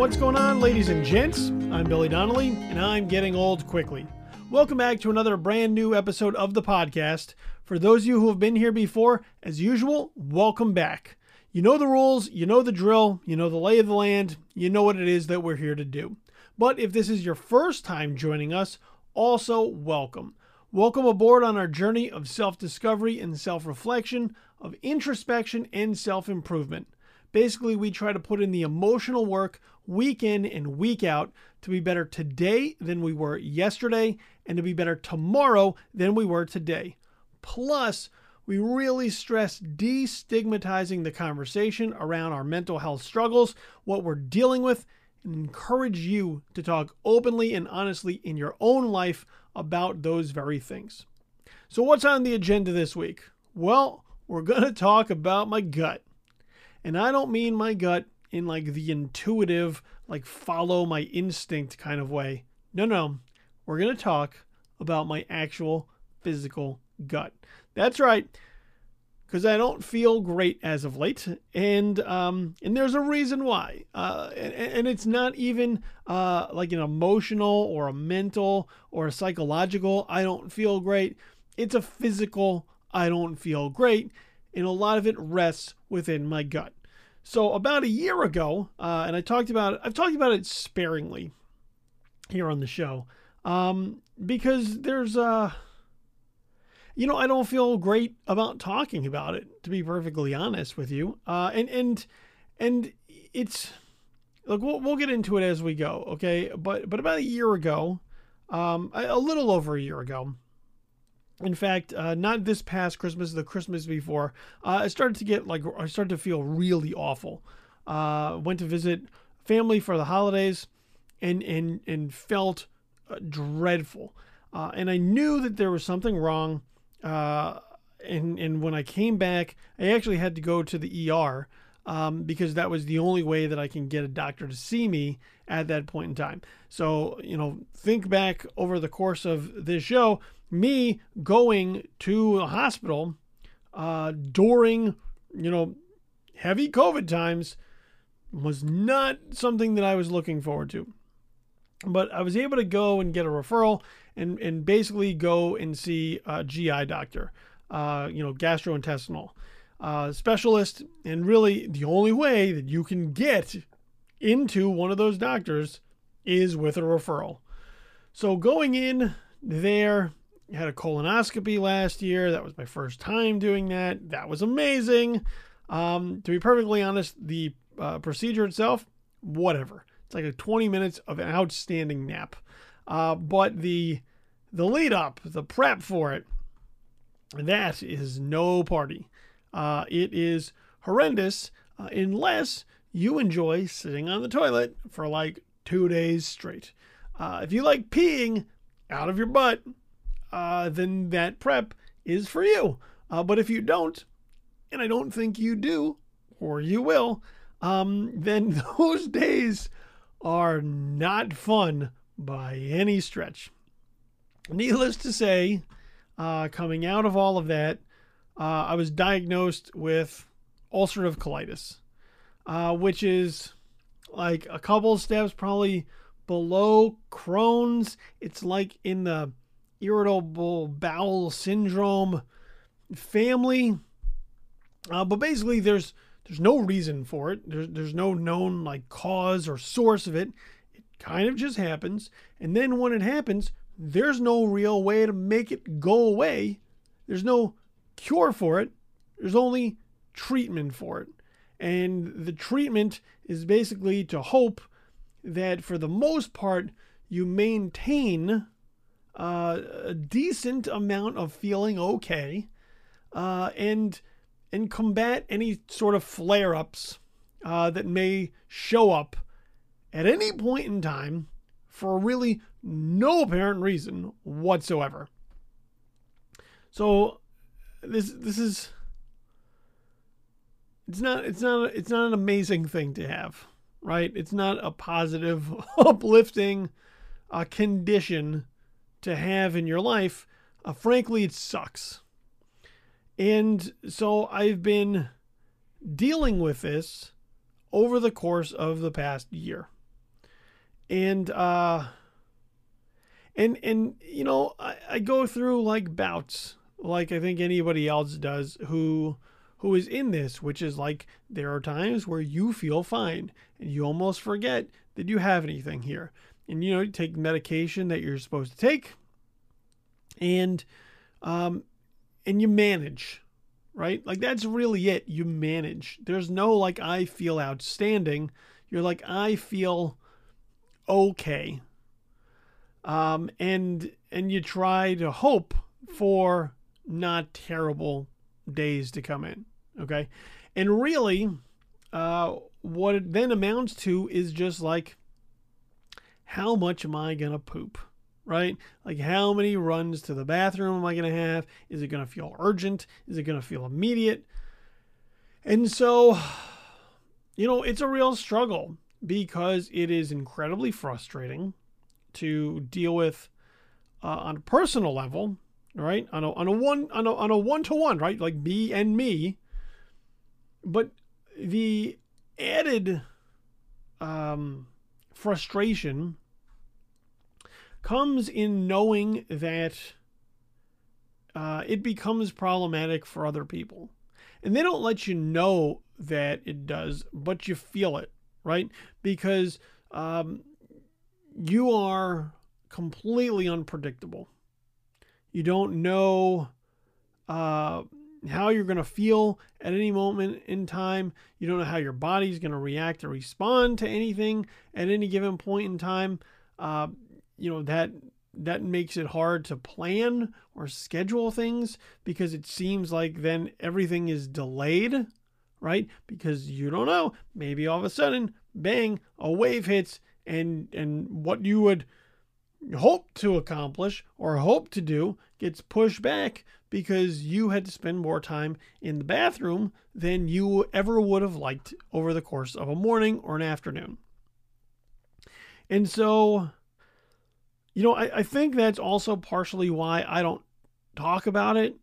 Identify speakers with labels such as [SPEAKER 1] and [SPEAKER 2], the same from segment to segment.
[SPEAKER 1] What's going on, ladies and gents? I'm Billy Donnelly, and I'm getting old quickly. Welcome back to another brand new episode of the podcast. For those of you who have been here before, as usual, welcome back. You know the rules, you know the drill, you know the lay of the land, you know what it is that we're here to do. But if this is your first time joining us, also welcome. Welcome aboard on our journey of self discovery and self reflection, of introspection and self improvement. Basically, we try to put in the emotional work week in and week out to be better today than we were yesterday and to be better tomorrow than we were today. Plus, we really stress destigmatizing the conversation around our mental health struggles, what we're dealing with, and encourage you to talk openly and honestly in your own life about those very things. So, what's on the agenda this week? Well, we're going to talk about my gut. And I don't mean my gut in like the intuitive, like follow my instinct kind of way. No, no. We're going to talk about my actual physical gut. That's right. Because I don't feel great as of late, and um, and there's a reason why, uh, and, and it's not even uh, like an emotional or a mental or a psychological. I don't feel great. It's a physical. I don't feel great, and a lot of it rests within my gut. So about a year ago, uh, and I talked about it, I've talked about it sparingly here on the show, um, because there's uh, you know, I don't feel great about talking about it, to be perfectly honest with you. Uh, and and and it's look, we'll we'll get into it as we go, okay? But but about a year ago, um, a, a little over a year ago, in fact, uh, not this past Christmas, the Christmas before, uh, I started to get like, I started to feel really awful. Uh, went to visit family for the holidays and, and, and felt uh, dreadful. Uh, and I knew that there was something wrong. Uh, and, and when I came back, I actually had to go to the ER um, because that was the only way that I can get a doctor to see me at that point in time. So, you know, think back over the course of this show me going to a hospital uh, during, you know, heavy COVID times was not something that I was looking forward to. But I was able to go and get a referral and, and basically go and see a GI doctor, uh, you know, gastrointestinal uh, specialist. And really, the only way that you can get into one of those doctors is with a referral. So going in there, had a colonoscopy last year. That was my first time doing that. That was amazing. Um, to be perfectly honest, the uh, procedure itself, whatever. It's like a 20 minutes of an outstanding nap. Uh, but the the lead up, the prep for it, that is no party. Uh, it is horrendous uh, unless you enjoy sitting on the toilet for like two days straight. Uh, if you like peeing out of your butt, uh, then that prep is for you. Uh, but if you don't, and I don't think you do, or you will, um, then those days are not fun by any stretch. Needless to say, uh, coming out of all of that, uh, I was diagnosed with ulcerative colitis, uh, which is like a couple steps probably below Crohn's. It's like in the irritable bowel syndrome family. Uh, but basically, there's there's no reason for it. There's there's no known like cause or source of it. It kind of just happens, and then when it happens, there's no real way to make it go away. There's no cure for it. There's only treatment for it, and the treatment is basically to hope that for the most part you maintain uh, a decent amount of feeling okay, uh, and and combat any sort of flare ups uh, that may show up at any point in time for really no apparent reason whatsoever. So this this is it's not it's not it's not an amazing thing to have, right? It's not a positive, uplifting uh, condition to have in your life, uh, frankly, it sucks. And so I've been dealing with this over the course of the past year. and uh and and you know I, I go through like bouts like I think anybody else does who who is in this, which is like there are times where you feel fine and you almost forget that you have anything here. And you know, you take medication that you're supposed to take and um and you manage, right? Like that's really it. You manage. There's no like I feel outstanding. You're like I feel okay. Um and and you try to hope for not terrible days to come in. Okay. And really, uh, what it then amounts to is just like, how much am I going to poop? Right? Like, how many runs to the bathroom am I going to have? Is it going to feel urgent? Is it going to feel immediate? And so, you know, it's a real struggle because it is incredibly frustrating to deal with uh, on a personal level, right? On a, on a one on a on a one to one, right? Like me and me, but the added um, frustration comes in knowing that uh, it becomes problematic for other people. And they don't let you know that it does, but you feel it, right? Because um, you are completely unpredictable. You don't know uh, how you're going to feel at any moment in time. You don't know how your body's going to react or respond to anything at any given point in time. Uh, you know that that makes it hard to plan or schedule things because it seems like then everything is delayed, right? Because you don't know. Maybe all of a sudden, bang, a wave hits, and and what you would hope to accomplish or hope to do gets pushed back because you had to spend more time in the bathroom than you ever would have liked over the course of a morning or an afternoon. And so, you know, I, I think that's also partially why I don't talk about it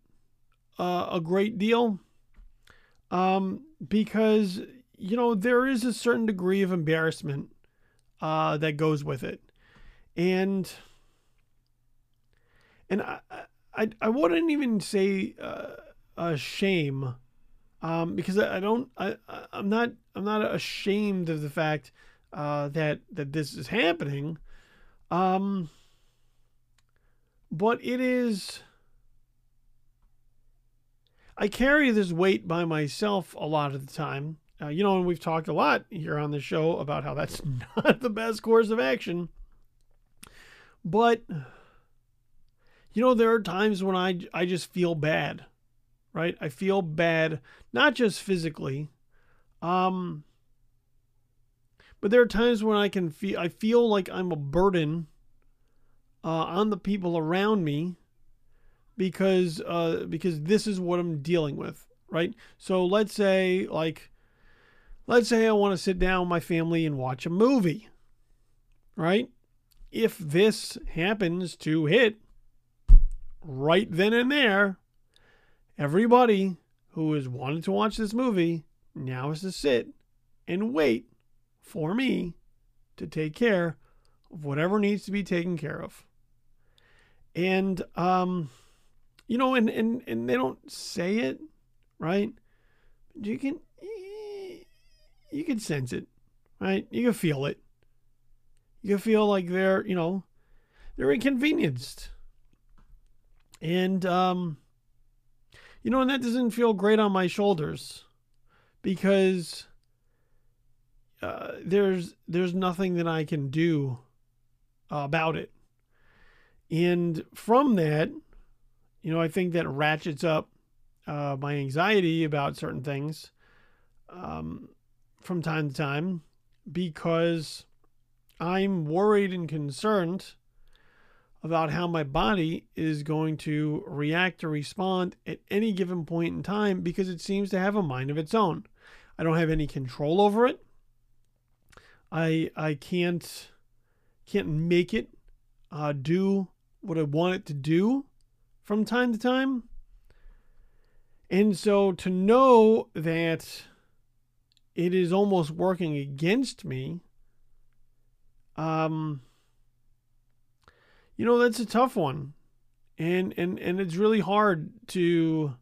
[SPEAKER 1] uh, a great deal. Um, because, you know, there is a certain degree of embarrassment uh, that goes with it. And, and I, I, I wouldn't even say uh, a shame, um, because I, I don't I I'm not I'm not ashamed of the fact uh, that that this is happening, um, but it is. I carry this weight by myself a lot of the time. Uh, you know, and we've talked a lot here on the show about how that's not the best course of action. But you know, there are times when I, I just feel bad, right? I feel bad, not just physically, um, but there are times when I can feel, I feel like I'm a burden uh, on the people around me because, uh, because this is what I'm dealing with, right? So let's say, like, let's say I want to sit down with my family and watch a movie, right? If this happens to hit right then and there, everybody who has wanted to watch this movie now has to sit and wait for me to take care of whatever needs to be taken care of. And um you know and and, and they don't say it, right? You can you can sense it, right? You can feel it. You can feel like they're, you know, they're inconvenienced and, um, you know, and that doesn't feel great on my shoulders because uh, there's there's nothing that I can do about it. And from that, you know, I think that ratchets up uh, my anxiety about certain things um, from time to time because I'm worried and concerned about how my body is going to react or respond at any given point in time because it seems to have a mind of its own. I don't have any control over it. I I can't can't make it uh, do what I want it to do from time to time. And so to know that it is almost working against me um, you know, that's a tough one. And, and, and it's really hard to,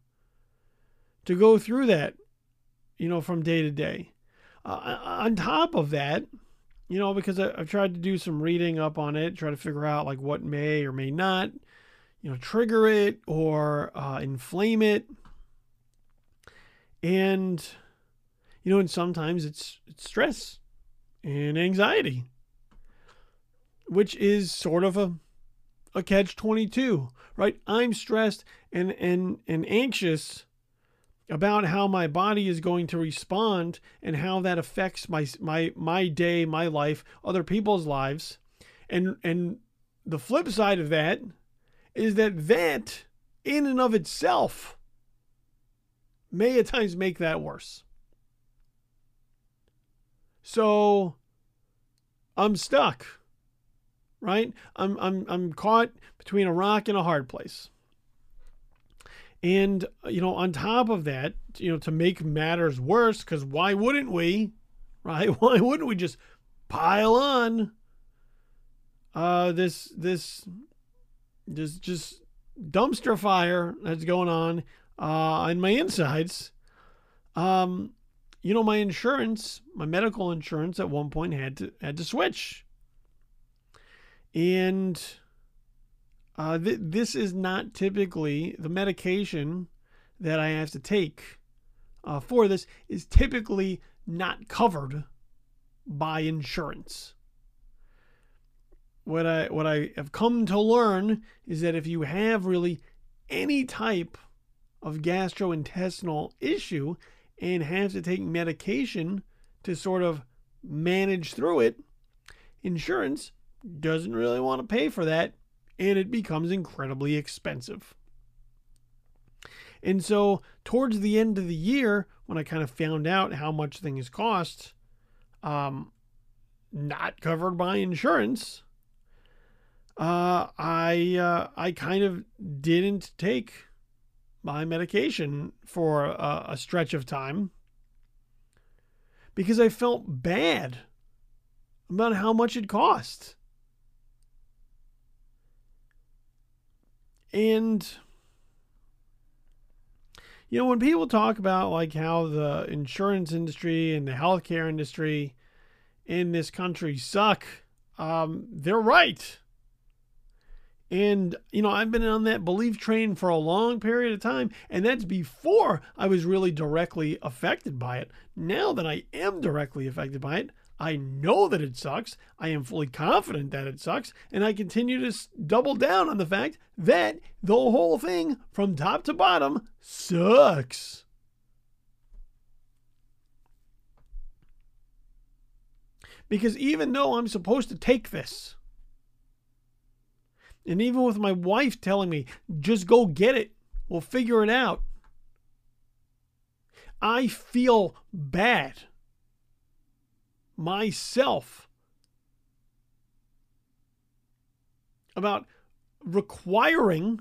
[SPEAKER 1] to go through that, you know, from day to day. Uh, on top of that, you know, because I, have tried to do some reading up on it, try to figure out like what may or may not, you know, trigger it or uh, inflame it. And, you know, and sometimes it's, it's stress and anxiety, which is sort of a, a catch 22, right? I'm stressed and, and, and anxious about how my body is going to respond and how that affects my my my day, my life, other people's lives. And and the flip side of that is that that in and of itself may at times make that worse. So I'm stuck. Right? I'm I'm I'm caught between a rock and a hard place. And, you know, on top of that, you know, to make matters worse, because why wouldn't we? Right? Why wouldn't we just pile on uh, this, this, this just dumpster fire that's going on uh, in my insides? Um, you know, my insurance, my medical insurance at one point had to had to switch. And uh, th- this is not typically the medication that I have to take uh, for this is typically not covered by insurance. What I what I have come to learn is that if you have really any type of gastrointestinal issue and have to take medication to sort of manage through it, insurance doesn't really want to pay for that and it becomes incredibly expensive. And so, towards the end of the year, when I kind of found out how much things cost, um, not covered by insurance, uh, I uh, I kind of didn't take my medication for a, a stretch of time because I felt bad about how much it cost. And you know, when people talk about like how the insurance industry and the healthcare industry in this country suck, um, they're right. And, you know, I've been on that belief train for a long period of time, and that's before I was really directly affected by it. Now that I am directly affected by it, I know that it sucks. I am fully confident that it sucks. And I continue to double down on the fact that the whole thing from top to bottom sucks. Because even though I'm supposed to take this, and even with my wife telling me, just go get it, we'll figure it out, I feel bad myself about requiring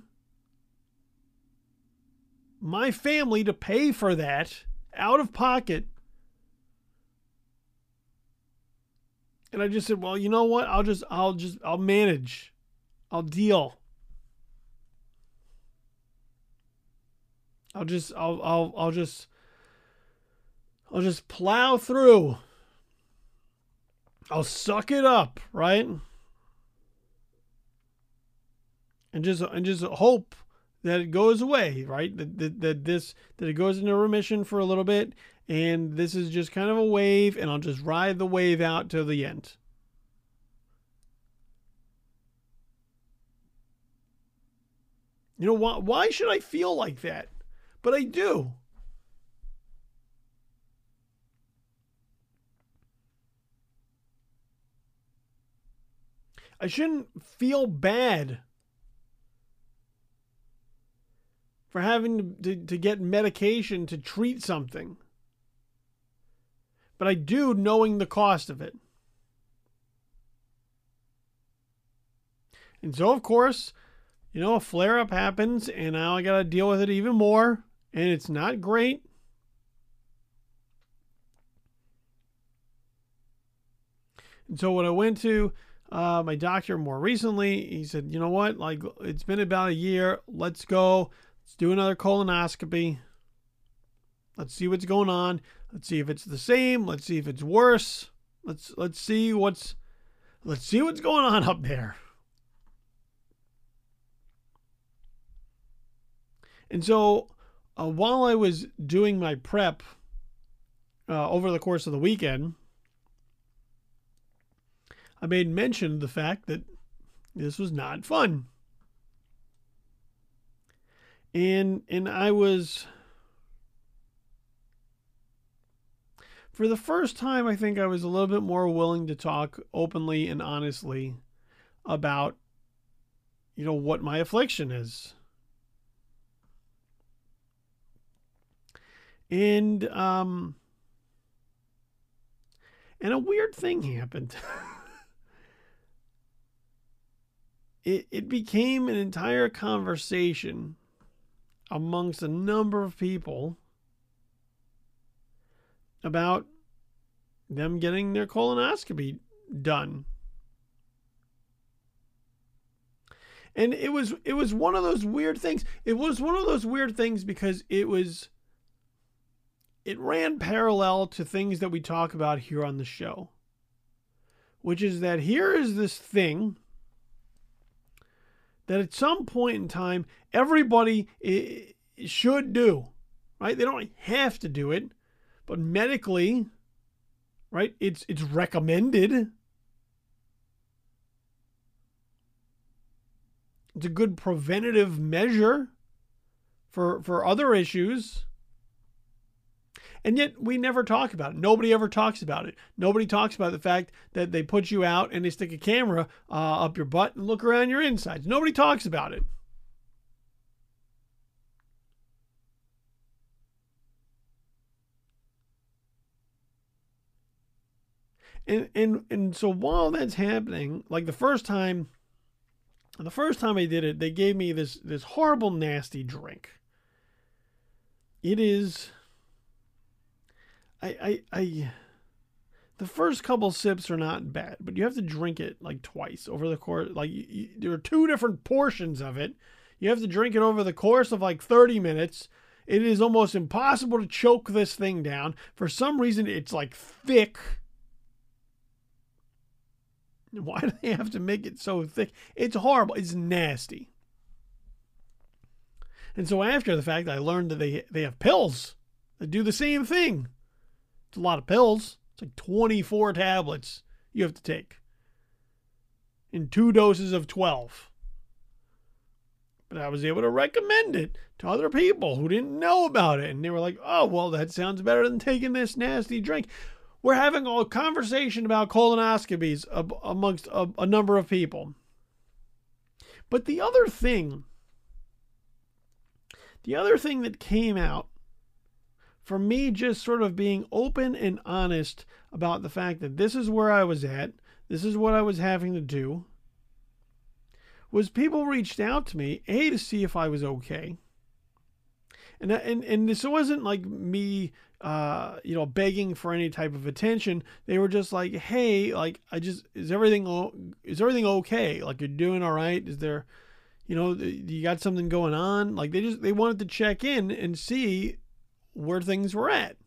[SPEAKER 1] my family to pay for that out of pocket. And I just said, well, you know what? I'll just, I'll just, I'll manage. I'll deal. I'll just, I'll, I'll, I'll just, I'll just plow through I'll suck it up, right? And just and just hope that it goes away, right? That, that, that this that it goes into remission for a little bit, and this is just kind of a wave, and I'll just ride the wave out to the end. You know why? Why should I feel like that? But I do. I shouldn't feel bad for having to, to, get medication to treat something. But I do knowing the cost of it. And so, of course, you know, a flare up happens, and now I got to deal with it even more, and it's not great. And so when I went to uh, my doctor more recently, he said, you know what? Like, it's been about a year. Let's go. Let's do another colonoscopy. Let's see what's going on. Let's see if it's the same. Let's see if it's worse. Let's let's see what's let's see what's going on up there. And so uh, while I was doing my prep uh, over the course of the weekend, I made mention of the fact that this was not fun. And and I was for the first time I think I was a little bit more willing to talk openly and honestly about you know what my affliction is. And um and a weird thing happened. it, it became an entire conversation amongst a number of people about them getting their colonoscopy done. And it was it was one of those weird things. It was one of those weird things because it was it ran parallel to things that we talk about here on the show. Which is that here is this thing that at some point in time everybody should do, right? They don't have to do it, but medically, right? It's it's recommended. It's a good preventative measure for for other issues. And yet we never talk about it. Nobody ever talks about it. Nobody talks about the fact that they put you out and they stick a camera uh, up your butt and look around your insides. Nobody talks about it. And and and so while that's happening, like the first time the first time I did it, they gave me this this horrible nasty drink. It is I, I, I, the first couple sips are not bad, but you have to drink it like twice over the course. Like you, you, there are two different portions of it. You have to drink it over the course of like 30 minutes. It is almost impossible to choke this thing down. For some reason, it's like thick. Why do they have to make it so thick? It's horrible. It's nasty. And so after the fact, I learned that they they have pills that do the same thing. It's a lot of pills. It's like 24 tablets you have to take in two doses of 12. But I was able to recommend it to other people who didn't know about it. And they were like, oh, well, that sounds better than taking this nasty drink. We're having a conversation about colonoscopies amongst a, a number of people. But the other thing, the other thing that came out for me just sort of being open and honest about the fact that this is where I was at, this is what I was having to do, was people reached out to me, A, to see if I was okay. And, and, and this wasn't like me, uh, you know, begging for any type of attention. They were just like, hey, like, I just, is everything, is everything okay? Like, you're doing all right? Is there, you know, you got something going on? Like, they just, they wanted to check in and see where things were at.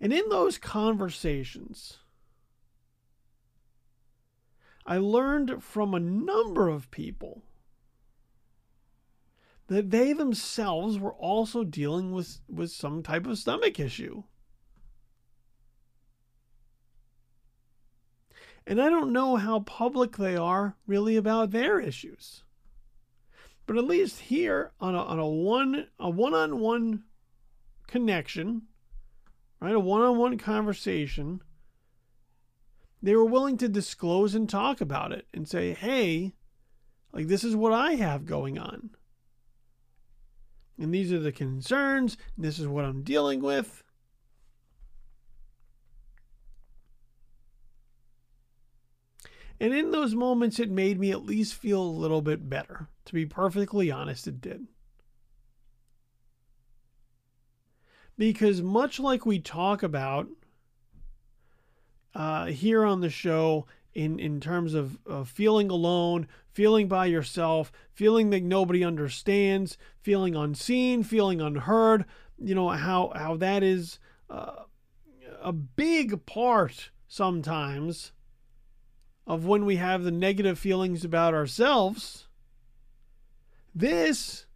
[SPEAKER 1] And in those conversations, I learned from a number of people that they themselves were also dealing with, with some type of stomach issue. And I don't know how public they are really about their issues. But at least here on a, on a one a one-on-one connection, right? A one-on-one conversation, they were willing to disclose and talk about it and say, "Hey, like this is what I have going on." And these are the concerns, this is what I'm dealing with. And in those moments, it made me at least feel a little bit better. To be perfectly honest, it did. Because much like we talk about uh, here on the show in, in terms of, of feeling alone, feeling by yourself, feeling that nobody understands, feeling unseen, feeling unheard. You know how how that is uh, a big part sometimes of when we have the negative feelings about ourselves. This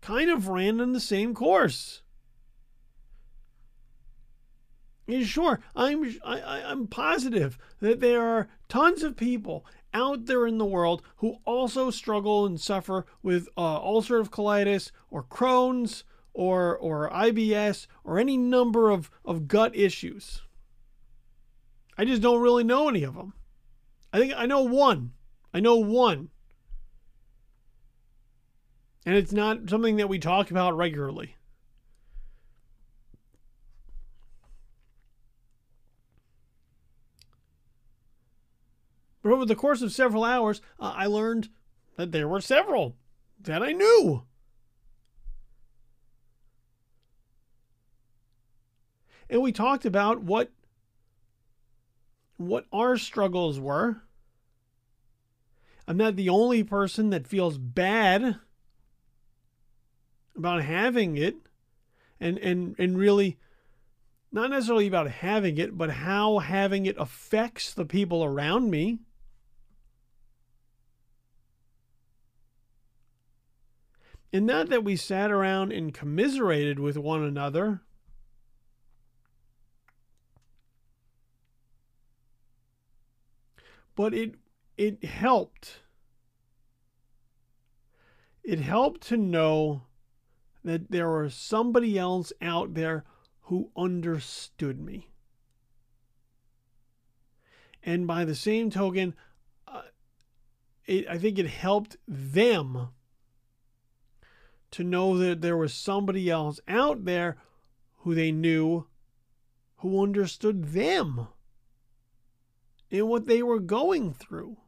[SPEAKER 1] kind of ran in the same course. Yeah, sure, I'm I, I'm positive that there are tons of people out there in the world who also struggle and suffer with uh, ulcerative colitis or Crohn's or or IBS or any number of, of gut issues. I just don't really know any of them. I think I know one. I know one. And it's not something that we talk about regularly. But over the course of several hours, uh, I learned that there were several that I knew. And we talked about what what our struggles were. I'm not the only person that feels bad about having it and and and really not necessarily about having it, but how having it affects the people around me. And not that we sat around and commiserated with one another. But it it helped. It helped to know that there was somebody else out there who understood me. And by the same token, uh, it, I think it helped them to know that there was somebody else out there who they knew who understood them and what they were going through.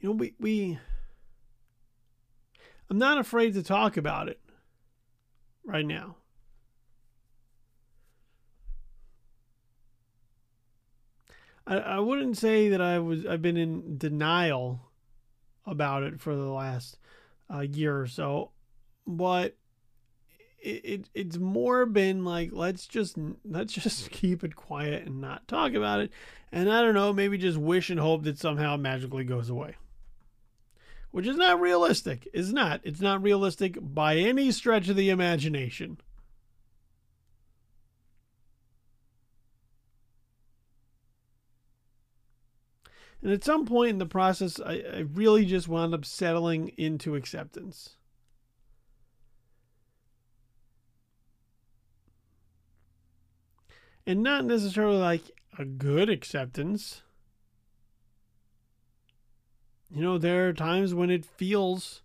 [SPEAKER 1] You know, we, we I'm not afraid to talk about it right now. I, I wouldn't say that I was I've been in denial about it for the last uh, year or so, but it, it it's more been like let's just let's just keep it quiet and not talk about it, and I don't know maybe just wish and hope that somehow magically goes away, which is not realistic. It's not. It's not realistic by any stretch of the imagination. And at some point in the process, I, I really just wound up settling into acceptance. And not necessarily like a good acceptance. You know, there are times when it feels,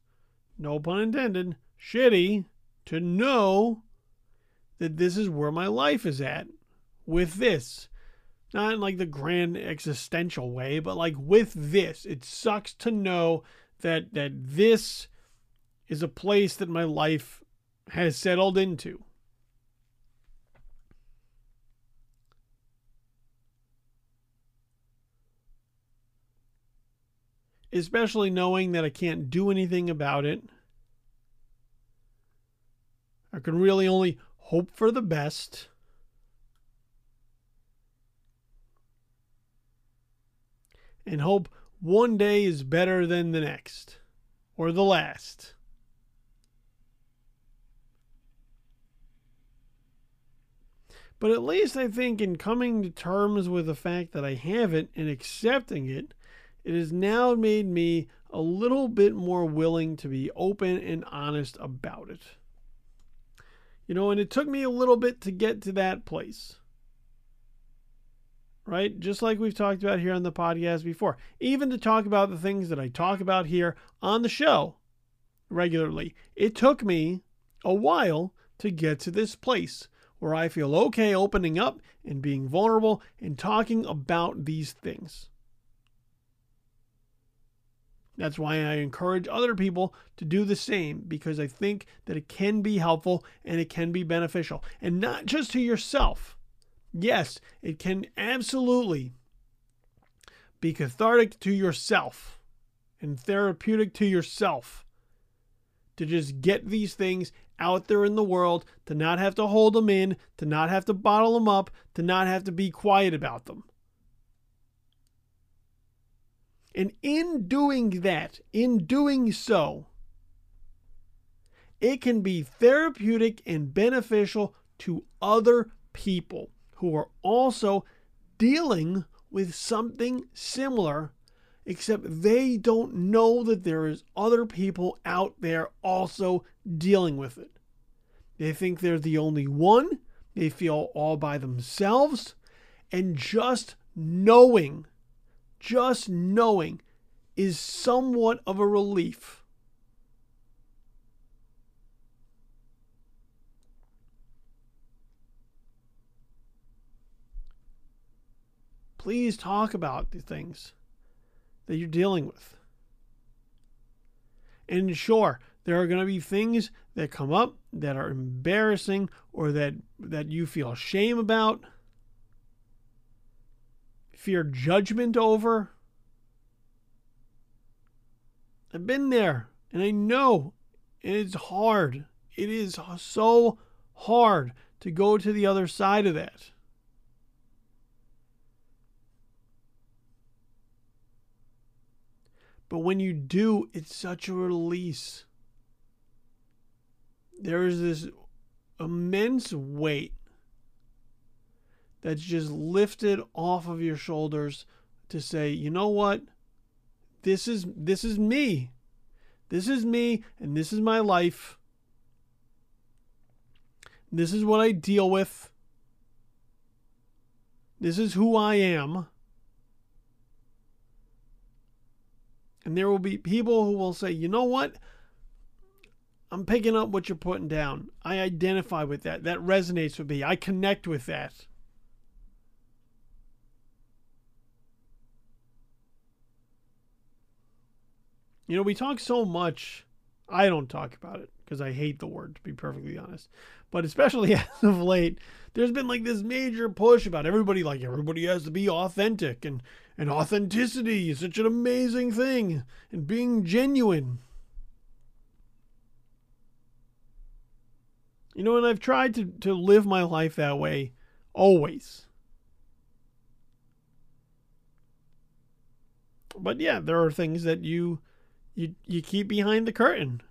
[SPEAKER 1] no pun intended, shitty to know that this is where my life is at with this not in like the grand existential way, but like with this, it sucks to know that that this is a place that my life has settled into. Especially knowing that I can't do anything about it. I can really only hope for the best. And hope one day is better than the next or the last. But at least I think in coming to terms with the fact that I have it and accepting it, it has now made me a little bit more willing to be open and honest about it. You know, and it took me a little bit to get to that place right? Just like we've talked about here on the podcast before. Even to talk about the things that I talk about here on the show regularly. It took me a while to get to this place where I feel okay opening up and being vulnerable and talking about these things. That's why I encourage other people to do the same because I think that it can be helpful and it can be beneficial. And not just to yourself. Yes, it can absolutely be cathartic to yourself and therapeutic to yourself to just get these things out there in the world, to not have to hold them in, to not have to bottle them up, to not have to be quiet about them. And in doing that, in doing so, it can be therapeutic and beneficial to other people who are also dealing with something similar, except they don't know that there is other people out there also dealing with it. They think they're the only one. They feel all by themselves. And just knowing just knowing is somewhat of a relief. Please talk about the things that you're dealing with. And sure, there are going to be things that come up that are embarrassing or that that you feel shame about fear judgment over. I've been there and I know it's hard. It is so hard to go to the other side of that. But when you do, it's such a release. There is this immense weight that's just lifted off of your shoulders to say, you know what? This is this is me. This is me and this is my life. This is what I deal with. This is who I am. And there will be people who will say, you know what? I'm picking up what you're putting down. I identify with that. That resonates with me. I connect with that. You know, we talk so much. I don't talk about it because I hate the word, to be perfectly honest. But especially as of late, there's been like this major push about everybody, like everybody has to be authentic, and and authenticity is such an amazing thing, and being genuine. You know, and I've tried to, to live my life that way always. But yeah, there are things that you you you keep behind the curtain.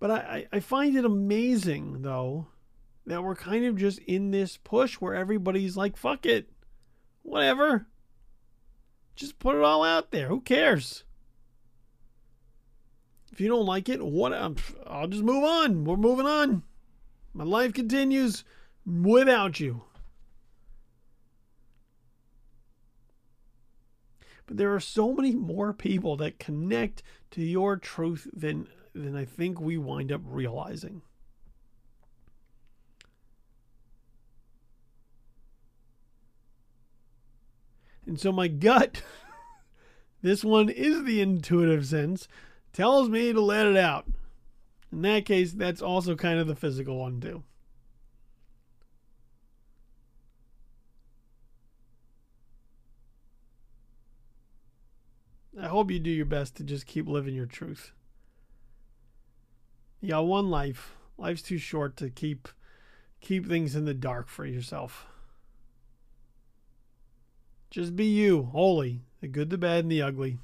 [SPEAKER 1] But I, I find it amazing though that we're kind of just in this push where everybody's like, fuck it. Whatever. Just put it all out there. Who cares? If you don't like it, what um, I'll just move on. We're moving on. My life continues without you. But there are so many more people that connect to your truth than than I think we wind up realizing. And so my gut, this one is the intuitive sense, tells me to let it out. In that case, that's also kind of the physical one, too. I hope you do your best to just keep living your truth. Got one life. Life's too short to keep keep things in the dark for yourself. Just be you, wholly, the good, the bad, and the ugly.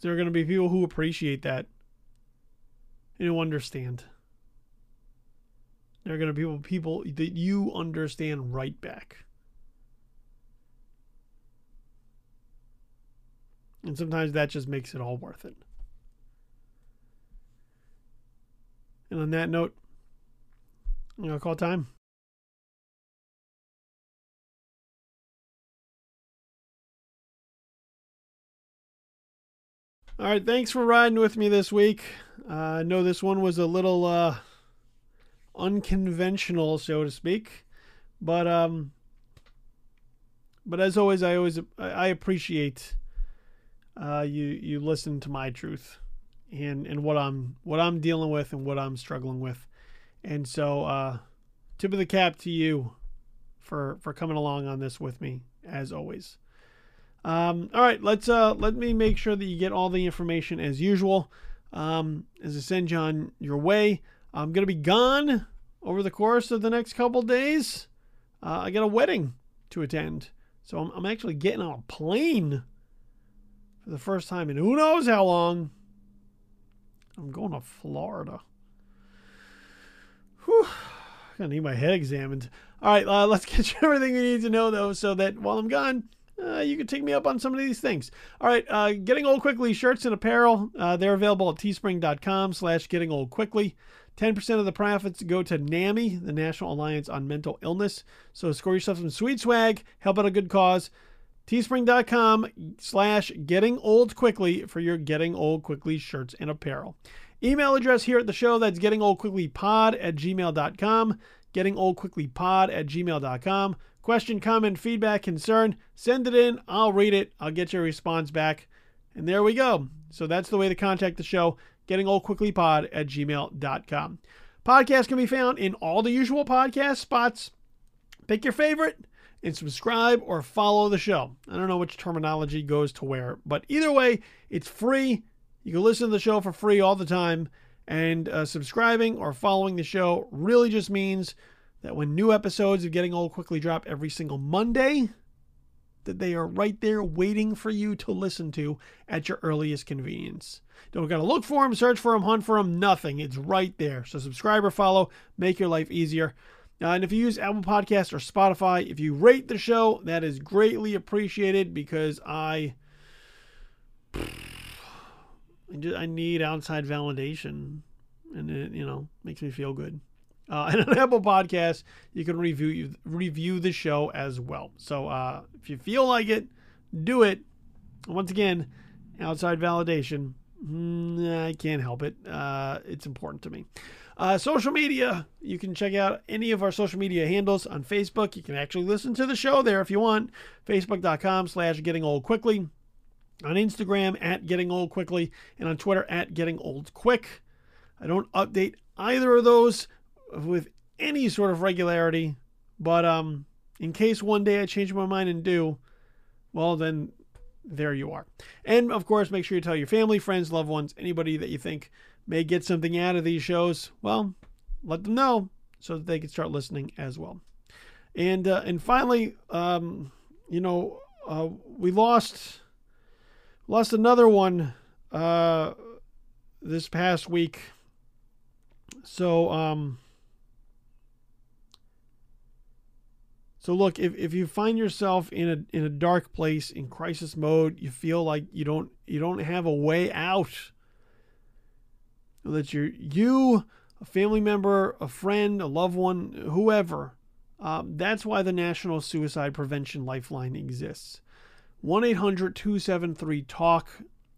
[SPEAKER 1] There are going to be people who appreciate that and who understand. There are going to be people, people that you understand right back. And sometimes that just makes it all worth it. And on that note, to call time. All right, thanks for riding with me this week. Uh, I know this one was a little uh, unconventional, so to speak, but um, but as always, I always I appreciate uh, you you listen to my truth and and what I'm what I'm dealing with and what I'm struggling with, and so uh, tip of the cap to you for for coming along on this with me as always. Um, all right, let's uh, let me make sure that you get all the information as usual. Um, as I send you on your way, I'm gonna be gone over the course of the next couple days. Uh, I got a wedding to attend, so I'm, I'm actually getting on a plane for the first time in who knows how long. I'm going to Florida. Whew. Gonna need my head examined. All right, uh, let's get you everything you need to know though, so that while I'm gone, uh, you can take me up on some of these things. All right, uh, getting old quickly shirts and apparel. Uh, they're available at teespring.com/slash getting old quickly. 10% of the profits go to NAMI, the National Alliance on Mental Illness. So score yourself some sweet swag, help out a good cause. Teespring.com slash getting old quickly for your getting old quickly shirts and apparel. Email address here at the show that's getting old quickly pod at gmail.com. Getting old quickly pod at gmail.com. Question, comment, feedback, concern, send it in. I'll read it. I'll get your response back. And there we go. So that's the way to contact the show Getting old quickly pod at gmail.com. Podcast can be found in all the usual podcast spots. Pick your favorite and subscribe or follow the show. I don't know which terminology goes to where, but either way, it's free. You can listen to the show for free all the time. And uh, subscribing or following the show really just means that when new episodes of Getting Old Quickly drop every single Monday, that they are right there waiting for you to listen to at your earliest convenience. Don't got to look for them, search for them, hunt for them, nothing. It's right there. So subscribe or follow, make your life easier. Uh, and if you use Apple Podcast or Spotify, if you rate the show, that is greatly appreciated because I I need outside validation, and it you know makes me feel good. Uh, and on Apple Podcasts, you can review review the show as well. So uh, if you feel like it, do it. Once again, outside validation. Mm, I can't help it. Uh, it's important to me. Uh, social media, you can check out any of our social media handles on Facebook. You can actually listen to the show there if you want. Facebook.com slash getting old quickly. On Instagram at getting old quickly. And on Twitter at getting old quick. I don't update either of those with any sort of regularity. But um, in case one day I change my mind and do, well, then there you are. And of course, make sure you tell your family, friends, loved ones, anybody that you think may get something out of these shows, well, let them know so that they can start listening as well. And uh, and finally, um, you know, uh, we lost lost another one uh, this past week. So um, so look, if, if you find yourself in a in a dark place in crisis mode, you feel like you don't you don't have a way out that you're you, a family member, a friend, a loved one, whoever. Um, that's why the National Suicide Prevention Lifeline exists. 1 800 273 TALK.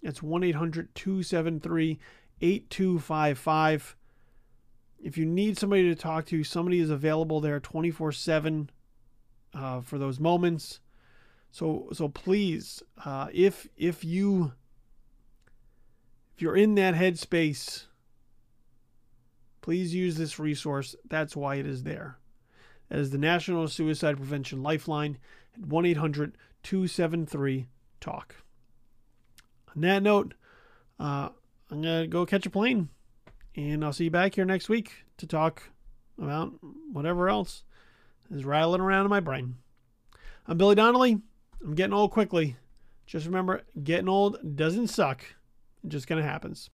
[SPEAKER 1] That's 1 800 273 8255. If you need somebody to talk to, somebody is available there 24 uh, 7 for those moments. So, so please, uh, if if you if you're in that headspace, Please use this resource. That's why it is there. That is the National Suicide Prevention Lifeline at 1 800 273 TALK. On that note, uh, I'm going to go catch a plane and I'll see you back here next week to talk about whatever else is rattling around in my brain. I'm Billy Donnelly. I'm getting old quickly. Just remember, getting old doesn't suck. It just kind of happens.